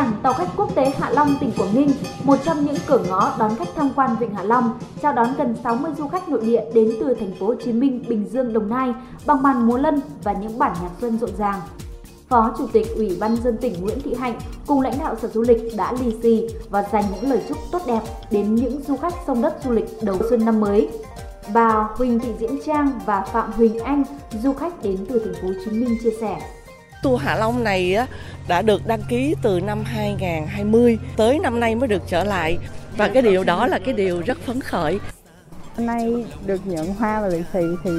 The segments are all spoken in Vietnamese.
Cảng tàu khách quốc tế Hạ Long, tỉnh Quảng Ninh, một trong những cửa ngõ đón khách tham quan Vịnh Hạ Long, chào đón gần 60 du khách nội địa đến từ thành phố Hồ Chí Minh, Bình Dương, Đồng Nai bằng màn múa lân và những bản nhạc xuân rộn ràng. Phó Chủ tịch Ủy ban dân tỉnh Nguyễn Thị Hạnh cùng lãnh đạo Sở Du lịch đã lì xì và dành những lời chúc tốt đẹp đến những du khách sông đất du lịch đầu xuân năm mới. Bà Huỳnh Thị Diễn Trang và Phạm Huỳnh Anh, du khách đến từ thành phố Hồ Chí Minh chia sẻ. Tour Hạ Long này đã được đăng ký từ năm 2020 tới năm nay mới được trở lại và cái điều đó là cái điều rất phấn khởi. Hôm nay được nhận hoa và lì xì thì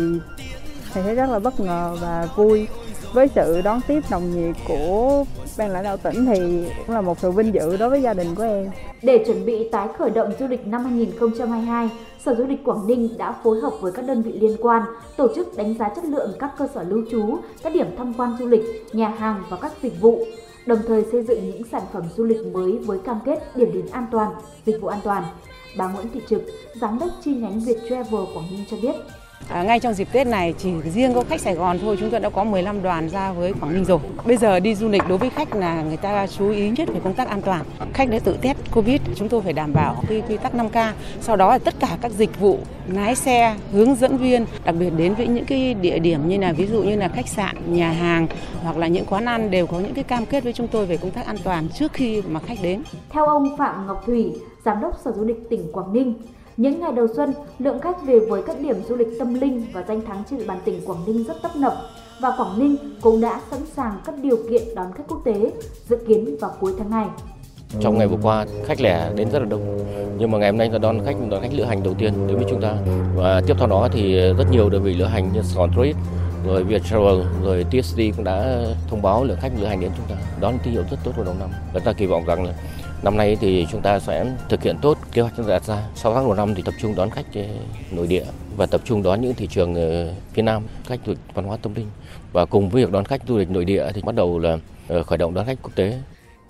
thì thấy rất là bất ngờ và vui với sự đón tiếp nồng nhiệt của ban lãnh đạo tỉnh thì cũng là một sự vinh dự đối với gia đình của em. Để chuẩn bị tái khởi động du lịch năm 2022, Sở Du lịch Quảng Ninh đã phối hợp với các đơn vị liên quan tổ chức đánh giá chất lượng các cơ sở lưu trú, các điểm tham quan du lịch, nhà hàng và các dịch vụ, đồng thời xây dựng những sản phẩm du lịch mới với cam kết điểm đến an toàn, dịch vụ an toàn. Bà Nguyễn Thị Trực, giám đốc chi nhánh Việt Travel Quảng Ninh cho biết, À, ngay trong dịp Tết này chỉ riêng có khách Sài Gòn thôi chúng tôi đã có 15 đoàn ra với Quảng Ninh rồi. Bây giờ đi du lịch đối với khách là người ta chú ý nhất về công tác an toàn. Khách đã tự test Covid, chúng tôi phải đảm bảo quy, quy tắc 5K. Sau đó là tất cả các dịch vụ lái xe, hướng dẫn viên, đặc biệt đến với những cái địa điểm như là ví dụ như là khách sạn, nhà hàng hoặc là những quán ăn đều có những cái cam kết với chúng tôi về công tác an toàn trước khi mà khách đến. Theo ông Phạm Ngọc Thủy, giám đốc Sở Du lịch tỉnh Quảng Ninh, những ngày đầu xuân, lượng khách về với các điểm du lịch tâm linh và danh thắng trên địa bàn tỉnh Quảng Ninh rất tấp nập và Quảng Ninh cũng đã sẵn sàng các điều kiện đón khách quốc tế, dự kiến vào cuối tháng này. Trong ngày vừa qua, khách lẻ đến rất là đông. Nhưng mà ngày hôm nay là đón khách đón khách lữ hành đầu tiên đến với chúng ta. Và tiếp theo đó thì rất nhiều đơn vị lữ hành như Sài Tourist, rồi Viettravel, rồi TSD cũng đã thông báo lượng khách lữ hành đến chúng ta. Đó là tín hiệu rất tốt vào đầu năm. Và ta kỳ vọng rằng là Năm nay thì chúng ta sẽ thực hiện tốt kế hoạch chúng ta đặt ra. Sau tháng đầu năm thì tập trung đón khách ờ, nội địa và tập trung đón những thị trường ờ, phía Nam, khách du lịch văn hóa tâm linh. Và cùng với việc đón khách du lịch nội địa thì bắt đầu là ờ, khởi động đón khách quốc tế.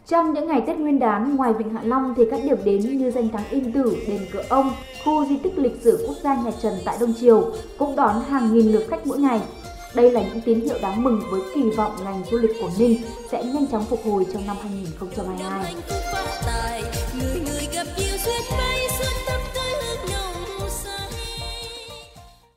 Trong những ngày Tết Nguyên đán, ngoài Vịnh Hạ Long thì các điểm đến như danh thắng Yên Tử, đền Cửa Ông, khu di tích lịch sử quốc gia nhà Trần tại Đông Triều cũng đón hàng nghìn lượt khách mỗi ngày. Đây là những tín hiệu đáng mừng với kỳ vọng ngành du lịch của Ninh sẽ nhanh chóng phục hồi trong năm 2022.